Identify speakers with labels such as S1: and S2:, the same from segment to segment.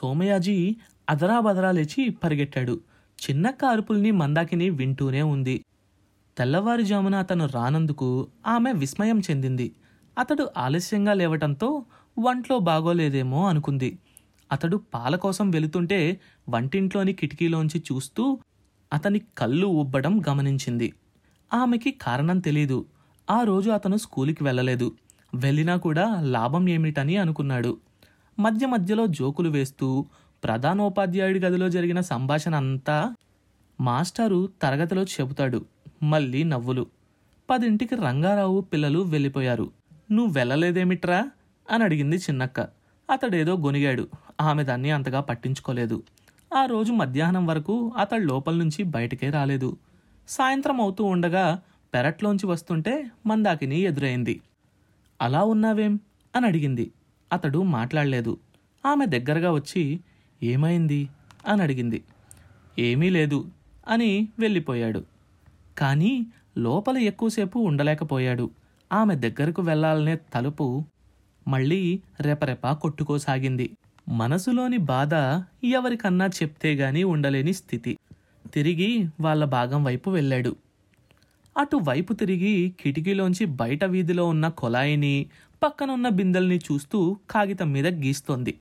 S1: సోమయాజీ అదరాబదరా లేచి పరిగెట్టాడు. చిన్న కారుపుల్ని మందాకిని వింటూనే ఉంది. తెల్లవారుజామున అతను రానందుకు ఆమె విస్మయం చెందింది. అతడు ఆలస్యంగా లేవటంతో వంట్లో బాగోలేదేమో అనుకుంది. అతడు పాల కోసం వెళుతుంటే వంటింట్లోని కిటికీలోంచి చూస్తూ అతని కళ్ళు ఉబ్బడం గమనించింది. ఆమెకి కారణం తెలీదు. ఆ రోజు అతను స్కూలుకి వెళ్ళలేదు. వెళ్ళినా కూడా లాభం ఏమిటని అనుకున్నాడు. మధ్య మధ్యలో జోకులు వేస్తూ ప్రధానోపాధ్యాయుడి గదిలో జరిగిన సంభాషణ అంతా మాస్టారు తరగతిలో చెబుతాడు మళ్ళీ నవ్వులు. పదింటికి రంగారావు పిల్లలు వెళ్ళిపోయారు. నువ్వు వెళ్ళలేదేమిట్రా? అని అడిగింది చిన్నక్క. అతడేదో గొనిగాడు ఆమె దాన్ని అంతగా పట్టించుకోలేదు. ఆ రోజు మధ్యాహ్నం వరకు అతడు లోపల నుంచి బయటికే రాలేదు. సాయంత్రం అవుతూ ఉండగా పెరట్లోంచి వస్తుంటే మందాకిని ఎదురైంది. అలా ఉన్నావేం? అని అడిగింది. అతడు మాట్లాడలేదు. ఆమె దగ్గరగా వచ్చి ఏమైంది? అని అడిగింది. ఏమీ లేదు అని వెళ్ళిపోయాడు. కానీ లోపల ఎక్కువసేపు ఉండలేకపోయాడు. ఆమె దగ్గరకు వెళ్ళాలనే తలుపు మళ్ళీ రెపరెప కొట్టుకోసాగింది. మనసులోని బాధ ఎవరికన్నా చెప్తే గాని ఉండలేని స్థితి. తిరిగి వాళ్ళ భాగం వైపు వెళ్ళాడు. అటు వైపు తిరిగి కిటికీలోంచి బయట వీధిలో ఉన్న కొలాయిని పక్కనున్న బిందెల్ని చూస్తూ కాగితం మీద గీస్తోంది.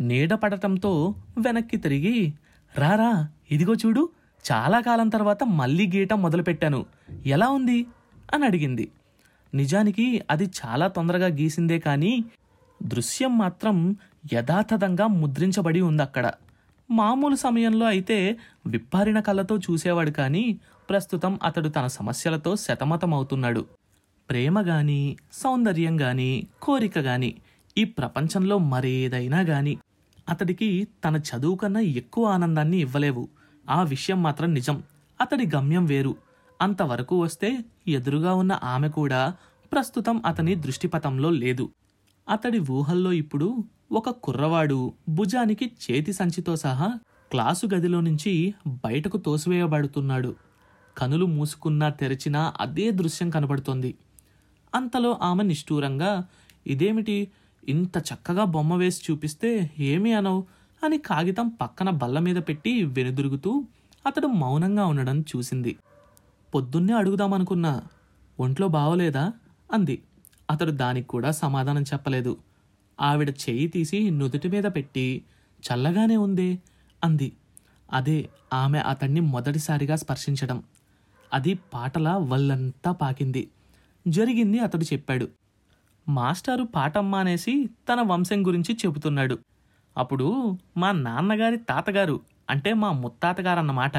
S1: నీడ పడటంతో వెనక్కి తిరిగి రారా ఇదిగో చూడు చాలా కాలం తర్వాత మళ్ళీ గీయటం మొదలుపెట్టాను. ఎలా ఉంది? అని అడిగింది. నిజానికి అది చాలా తొందరగా గీసిందే కానీ దృశ్యం మాత్రం యథాతథంగా ముద్రించబడి ఉంది అక్కడ మామూలు సమయంలో అయితే విప్పారిన కళ్ళతో చూసేవాడు కానీ ప్రస్తుతం అతడు తన సమస్యలతో సతమతమవుతున్నాడు ప్రేమ గాని సౌందర్యం గాని కోరిక గాని ఈ ప్రపంచంలో మరేదైనా గాని అతడికి తన చదువు కన్నా ఎక్కువ ఆనందాన్ని ఇవ్వలేవు. ఆ విషయం మాత్రం నిజం. అతడి గమ్యం వేరు. అంతవరకు వస్తే ఎదురుగా ఉన్న ఆమె కూడా ప్రస్తుతం అతని దృష్టిపథంలో లేదు. అతడి ఊహల్లో ఇప్పుడు ఒక కుర్రవాడు భుజానికి చేతి సంచితో సహా క్లాసు గదిలో నుంచి బయటకు తోసివేయబడుతున్నాడు. కనులు మూసుకున్నా తెరిచినా అదే దృశ్యం కనబడుతోంది అంతలో ఆమె నిష్ఠూరంగా ఇదేమిటి? ఇంత చక్కగా బొమ్మ వేసి చూపిస్తే ఏమీ అనవు అని కాగితం పక్కన బల్ల మీద పెట్టి వెనుదిరుగుతూ అతడు మౌనంగా ఉండడం చూసింది. పొద్దున్నే అడుగుదామనుకున్నా ఒంట్లో బావలేదా? అంది. అతడు దానికి కూడా సమాధానం చెప్పలేదు. ఆవిడ చెయ్యి తీసి నుదుటి మీద పెట్టి చల్లగానే ఉందే అంది. అదే ఆమె అతన్ని మొదటిసారిగా స్పర్శించడం. అది పాటల వల్లంతా పాకింది. జరిగింది అతడు చెప్పాడు. మాస్టారు పాఠం అనేసి తన వంశం గురించి చెబుతున్నాడు. అప్పుడు మా నాన్నగారి తాతగారు అంటే మా ముత్తాతగారన్నమాట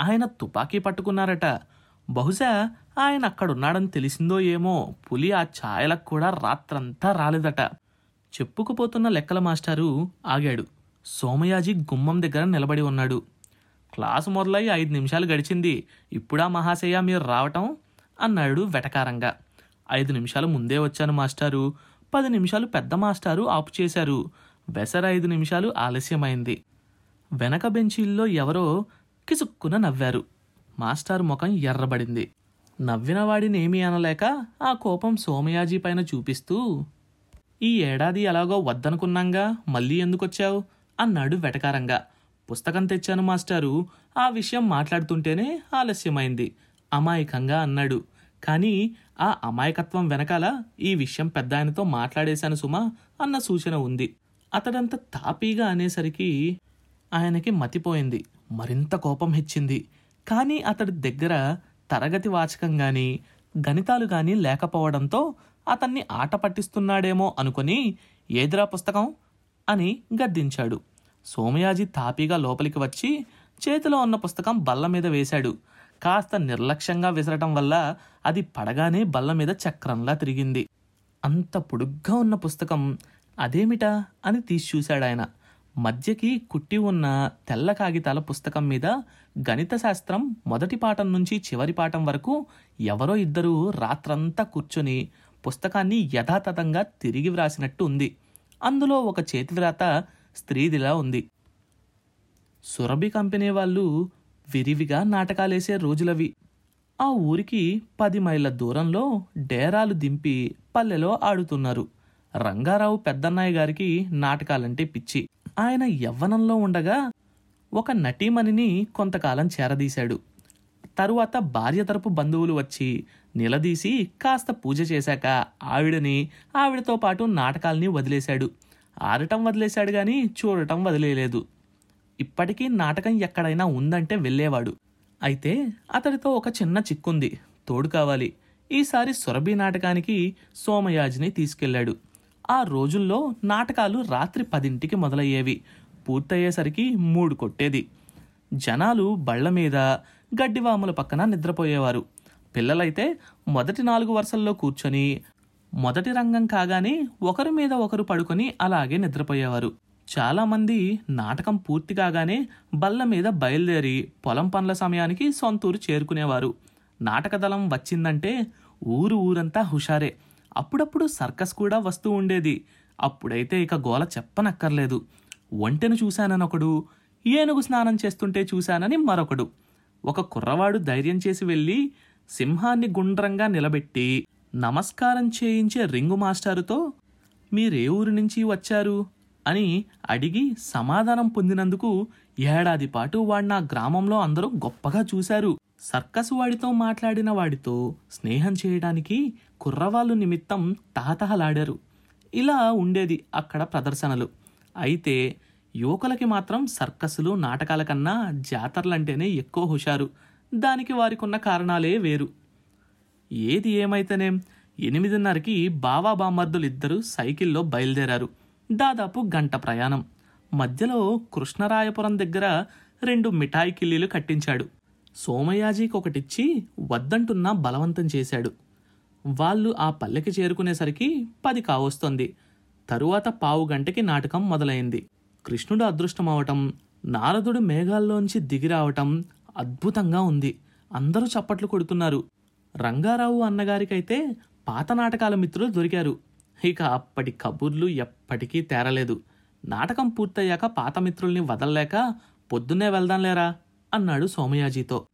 S1: ఆయన తుపాకీ పట్టుకున్నారట. బహుశా ఆయన అక్కడున్నాడని తెలిసిందో ఏమో పులి ఆ ఛాయలకు కూడా రాత్రంతా రాలేదట. చెప్పుకుపోతున్న లెక్కల మాస్టారు ఆగాడు. సోమయాజీ గుమ్మం దగ్గర నిలబడి ఉన్నాడు. క్లాసు మొదలై ఐదు నిమిషాలు గడిచింది. ఇప్పుడా మహాశయ మీరు రావటం అన్నాడు వెటకారంగా. ఐదు నిమిషాలు ముందే వచ్చాను మాస్టారు. పది నిమిషాలు పెద్ద మాస్టారు ఆపు చేశారు. వెసర ఐదు నిమిషాలు ఆలస్యమైంది. వెనక బెంచీల్లో ఎవరో కిసుక్కున నవ్వారు. మాస్టారు ముఖం ఎర్రబడింది. నవ్విన అనలేక ఆ కోపం సోమయాజీ పైన చూపిస్తూ ఈ ఏడాది ఎలాగో వద్దనుకున్నాంగా మళ్ళీ ఎందుకొచ్చావు? అన్నాడు వెటకారంగా. పుస్తకం తెచ్చాను మాస్టారు. ఆ విషయం మాట్లాడుతుంటేనే ఆలస్యమైంది. అమాయకంగా అన్నాడు. కానీ ఆ అమాయకత్వం వెనకాల ఈ విషయం పెద్ద ఆయనతో మాట్లాడేశాను సుమా అన్న సూచన ఉంది. అతడంత తాపీగా అనేసరికి ఆయనకి మతిపోయింది. మరింత కోపం హెచ్చింది. కానీ అతడి దగ్గర తరగతి వాచకం గాని గణితాలు గాని లేకపోవడంతో అతన్ని ఆట పట్టిస్తున్నాడేమో అనుకొని ఏదిరా పుస్తకం? అని గద్దించాడు. సోమయాజీ తాపీగా లోపలికి వచ్చి చేతిలో ఉన్న పుస్తకం బల్ల మీద వేశాడు. కాస్త నిర్లక్ష్యంగా విసరటం వల్ల అది పడగానే బల్ల మీద చక్రంలా తిరిగింది. అంత పొడుగ్గా ఉన్న పుస్తకం అదేమిటా అని తీసి చూశాడాయన. మధ్యకి కుట్టి ఉన్న తెల్ల కాగితాల పుస్తకం మీద గణిత శాస్త్రం మొదటి పాఠం నుంచి చివరి పాఠం వరకు ఎవరో ఇద్దరు రాత్రంతా కూర్చొని పుస్తకాన్ని యథాతథంగా తిరిగి వ్రాసినట్టు ఉంది. అందులో ఒక చేతివ్రాత స్త్రీదిలా ఉంది. సురభి కంపెనీ వాళ్ళు విరివిగా నాటకాలేసే రోజులవి. ఆ ఊరికి పది మైళ్ళ దూరంలో డేరాలు దింపి పల్లెలో ఆడుతున్నారు. రంగారావు పెద్దన్నయ్య గారికి నాటకాలంటే పిచ్చి. ఆయన యవ్వనంలో ఉండగా ఒక నటీమణిని కొంతకాలం చేరదీశాడు. తరువాత భార్య తరపు బంధువులు వచ్చి నిలదీసి కాస్త పూజ చేశాక ఆవిడని ఆవిడతో పాటు నాటకాల్ని వదిలేశాడు. ఆడటం వదిలేశాడు గాని చూడటం వదిలేయలేదు ఇప్పటికీ నాటకం ఎక్కడైనా ఉందంటే వెళ్ళేవాడు. అయితే అతడితో ఒక చిన్న చిక్కుంది. తోడు కావాలి. ఈసారి సురభి నాటకానికి సోమయాజిని తీసుకెళ్ళాడు. ఆ రోజుల్లో నాటకాలు రాత్రి పదింటికి మొదలయ్యేవి. పూర్తయ్యేసరికి మూడు కొట్టేది. జనాలు బళ్ళ మీద గడ్డివాముల పక్కన నిద్రపోయేవారు. పిల్లలైతే మొదటి నాలుగు వరుసల్లో కూర్చొని మొదటి రంగం కాగానే ఒకరి మీద ఒకరు పడుకొని అలాగే నిద్రపోయేవారు. చాలామంది నాటకం పూర్తి కాగానే బల్ల మీద బయలుదేరి పొలం పనుల సమయానికి సొంతూరు చేరుకునేవారు. నాటకదళం వచ్చిందంటే ఊరు ఊరంతా హుషారే. అప్పుడప్పుడు సర్కస్ కూడా వస్తూ ఉండేది. అప్పుడైతే ఇక గోల చెప్పనక్కర్లేదు. ఒంటెను చూశాననొకడు ఏనుగు స్నానం చేస్తుంటే చూశానని మరొకడు. ఒక కుర్రవాడు ధైర్యం చేసి వెళ్ళి సింహాన్ని గుండ్రంగా నిలబెట్టి నమస్కారం చేయించే రింగు మాస్టారుతో మీరే ఊరు నుంచి వచ్చారు? అని అడిగి సమాధానం పొందినందుకు ఏడాది పాటు వాడు నా గ్రామంలో అందరూ గొప్పగా చూశారు. సర్కస్ వాడితో మాట్లాడిన వాడితో స్నేహం చేయడానికి కుర్రవాళ్ళు నిమిత్తం తహతహలాడారు ఇలా ఉండేది అక్కడ ప్రదర్శనలు. అయితే యువకులకి మాత్రం సర్కస్లు నాటకాల కన్నా జాతరలంటేనే ఎక్కువ హుషారు. దానికి వారికున్న కారణాలే వేరు. ఏది ఏమైతేనేం ఎనిమిదిన్నరకి బావా బామ్మర్దులిద్దరూ సైకిల్లో బయలుదేరారు. దాదాపు గంట ప్రయాణం. మధ్యలో కృష్ణరాయపురం దగ్గర రెండు మిఠాయి కిల్లీలు కట్టించాడు. సోమయాజీకి ఒకటిచ్చి వద్దంటున్నా బలవంతం చేశాడు. వాళ్ళు ఆ పల్లెకి చేరుకునేసరికి పది కావస్తోంది. తరువాత పావు గంటకి నాటకం మొదలైంది. కృష్ణుడు అదృష్టమవటం నారదుడు మేఘాల్లోంచి దిగిరావటం అద్భుతంగా ఉంది. అందరూ చప్పట్లు కొడుతున్నారు. రంగారావు అన్నగారికైతే పాత నాటకాల మిత్రులు దొరికారు. ఇక అప్పటి కబుర్లు ఎప్పటికీ తేరలేదు. నాటకం పూర్తయ్యాక పాత మిత్రుల్ని వదల్లేక పొద్దున్నే వెళ్దాంలేరా అన్నాడు సోమయాజీతో.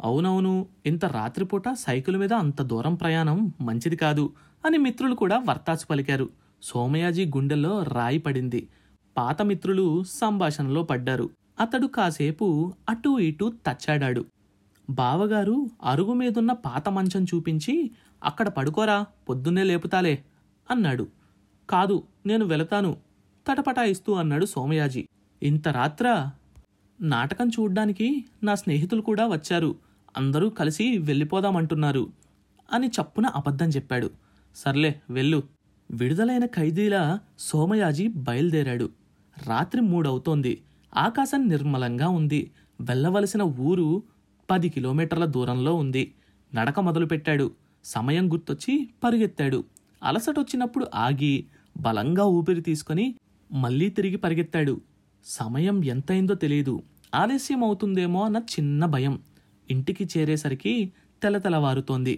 S1: అవునవును ఇంత రాత్రిపూట సైకిల్ మీద అంత దూరం ప్రయాణం మంచిది కాదు అని మిత్రులు కూడా వర్తాసు పలికారు. సోమయాజీ గుండెల్లో రాయి పడింది. పాత మిత్రులు సంభాషణలో పడ్డారు. అతడు కాసేపు అటూ ఇటూ తచ్చాడాడు. బావగారు అరుగు మీదున్న పాత మంచం చూపించి అక్కడ పడుకోరా పొద్దున్నే లేపుతాలే అన్నాడు. కాదు నేను వెళతాను. తటపటాయిస్తూ అన్నాడు సోమయాజీ. ఇంత రాత్ర? నాటకం చూడ్డానికి నా స్నేహితులు కూడా వచ్చారు. అందరూ కలిసి వెళ్ళిపోదామంటున్నారు అని చప్పున అబద్ధం చెప్పాడు. సర్లే వెళ్ళు. విడుదలైన ఖైదీలా సోమయాజీ బయలుదేరాడు. రాత్రి మూడవుతోంది. ఆకాశం నిర్మలంగా ఉంది. వెళ్ళవలసిన ఊరు పది కిలోమీటర్ల దూరంలో ఉంది. నడక మొదలుపెట్టాడు. సమయం గుర్తొచ్చి పరిగెత్తాడు. అలసట వచ్చినప్పుడు ఆగి బలంగా ఊపిరి తీసుకొని మళ్ళీ తిరిగి పరిగెత్తాడు. సమయం ఎంతైందో తెలియదు ఆలస్యం అవుతుందేమో అన్న చిన్న భయం ఇంటికి చేరేసరికి తెలతెలవారుతోంది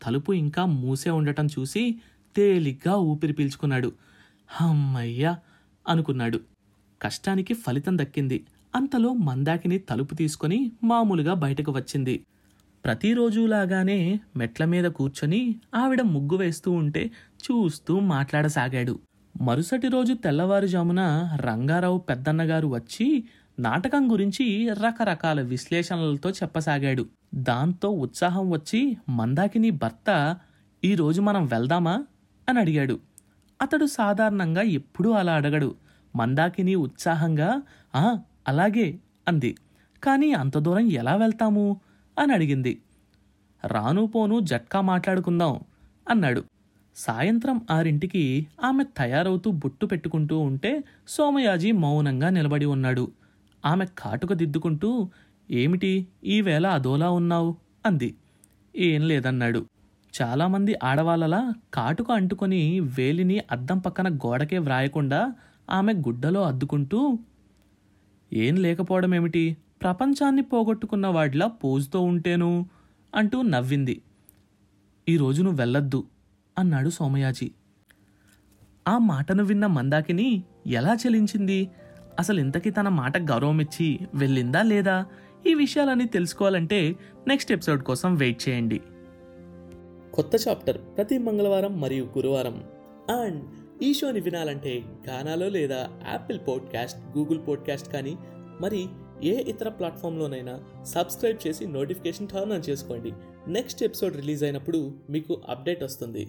S1: తలుపు ఇంకా మూసే ఉండటం చూసి తేలిగ్గా ఊపిరి పీల్చుకున్నాడు. హమ్మయ్యా అనుకున్నాడు. కష్టానికి ఫలితం దక్కింది. అంతలో మందాకిని తలుపు తీసుకొని మామూలుగా బయటకు వచ్చింది. ప్రతిరోజులాగానే మెట్ల మీద కూర్చొని ఆవిడ ముగ్గు వేస్తూ ఉంటే చూస్తూ మాట్లాడసాగాడు. మరుసటి రోజు తెల్లవారుజామున రంగారావు పెద్దన్నగారు వచ్చి నాటకం గురించి రకరకాల విశ్లేషణలతో చెప్పసాగాడు. దాంతో ఉత్సాహం వచ్చి మందాకిని భర్త ఈరోజు మనం వెళ్దామా? అని అడిగాడు. అతడు సాధారణంగా ఎప్పుడూ అలా అడగడు. మందాకిని ఉత్సాహంగా ఆ అలాగే అంది. కానీ అంత దూరం ఎలా వెళ్తాము? అని అడిగింది. రాను పోను జట్కా మాట్లాడుకుందాం అన్నాడు. సాయంత్రం ఆరింటికి ఆమె తయారవుతూ బొట్టు పెట్టుకుంటూ ఉంటే సోమయాజీ మౌనంగా నిలబడి ఉన్నాడు. ఆమె కాటుక దిద్దుకుంటూ ఏమిటి? ఈవేళ అదోలా ఉన్నావు? అంది. ఏం లేదన్నాడు. చాలామంది ఆడవాళ్ళలా కాటుక అంటుకొని వేలిని అద్దం పక్కన గోడకే వ్రాయకుండా ఆమె గుడ్డలో అద్దుకుంటూ ఏం లేకపోవడం ఏమిటి ప్రపంచాన్ని పోగొట్టుకున్న వాడిలా పోజుతో ఉంటేను అంటూ నవ్వింది. ఈరోజు నువ్వు వెళ్ళొద్దు అన్నాడు సోమయాజీ. ఆ మాటను విన్న మందాకిని ఎలా చెలించింది? అసలు ఇంతకీ తన మాట గౌరవమిచ్చి వెళ్ళిందా లేదా? ఈ విషయాలన్నీ తెలుసుకోవాలంటే నెక్స్ట్ ఎపిసోడ్ కోసం వెయిట్ చేయండి. కొత్త చాప్టర్ ప్రతి మంగళవారం మరియు గురువారం. అండ్ ఈ షోని వినాలంటే గానాలో లేదా యాపిల్ పాడ్కాస్ట్ గూగుల్ పాడ్కాస్ట్ కానీ మరి ఏ ఇతర ప్లాట్ఫామ్లోనైనా సబ్స్క్రైబ్ చేసి నోటిఫికేషన్ టర్న్ ఆన్ చేసుకోండి. నెక్స్ట్ ఎపిసోడ్ రిలీజ్ అయినప్పుడు మీకు అప్డేట్ వస్తుంది.